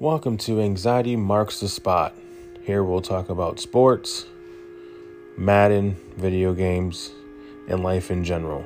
Welcome to Anxiety Marks the Spot. Here we'll talk about sports, Madden, video games, and life in general.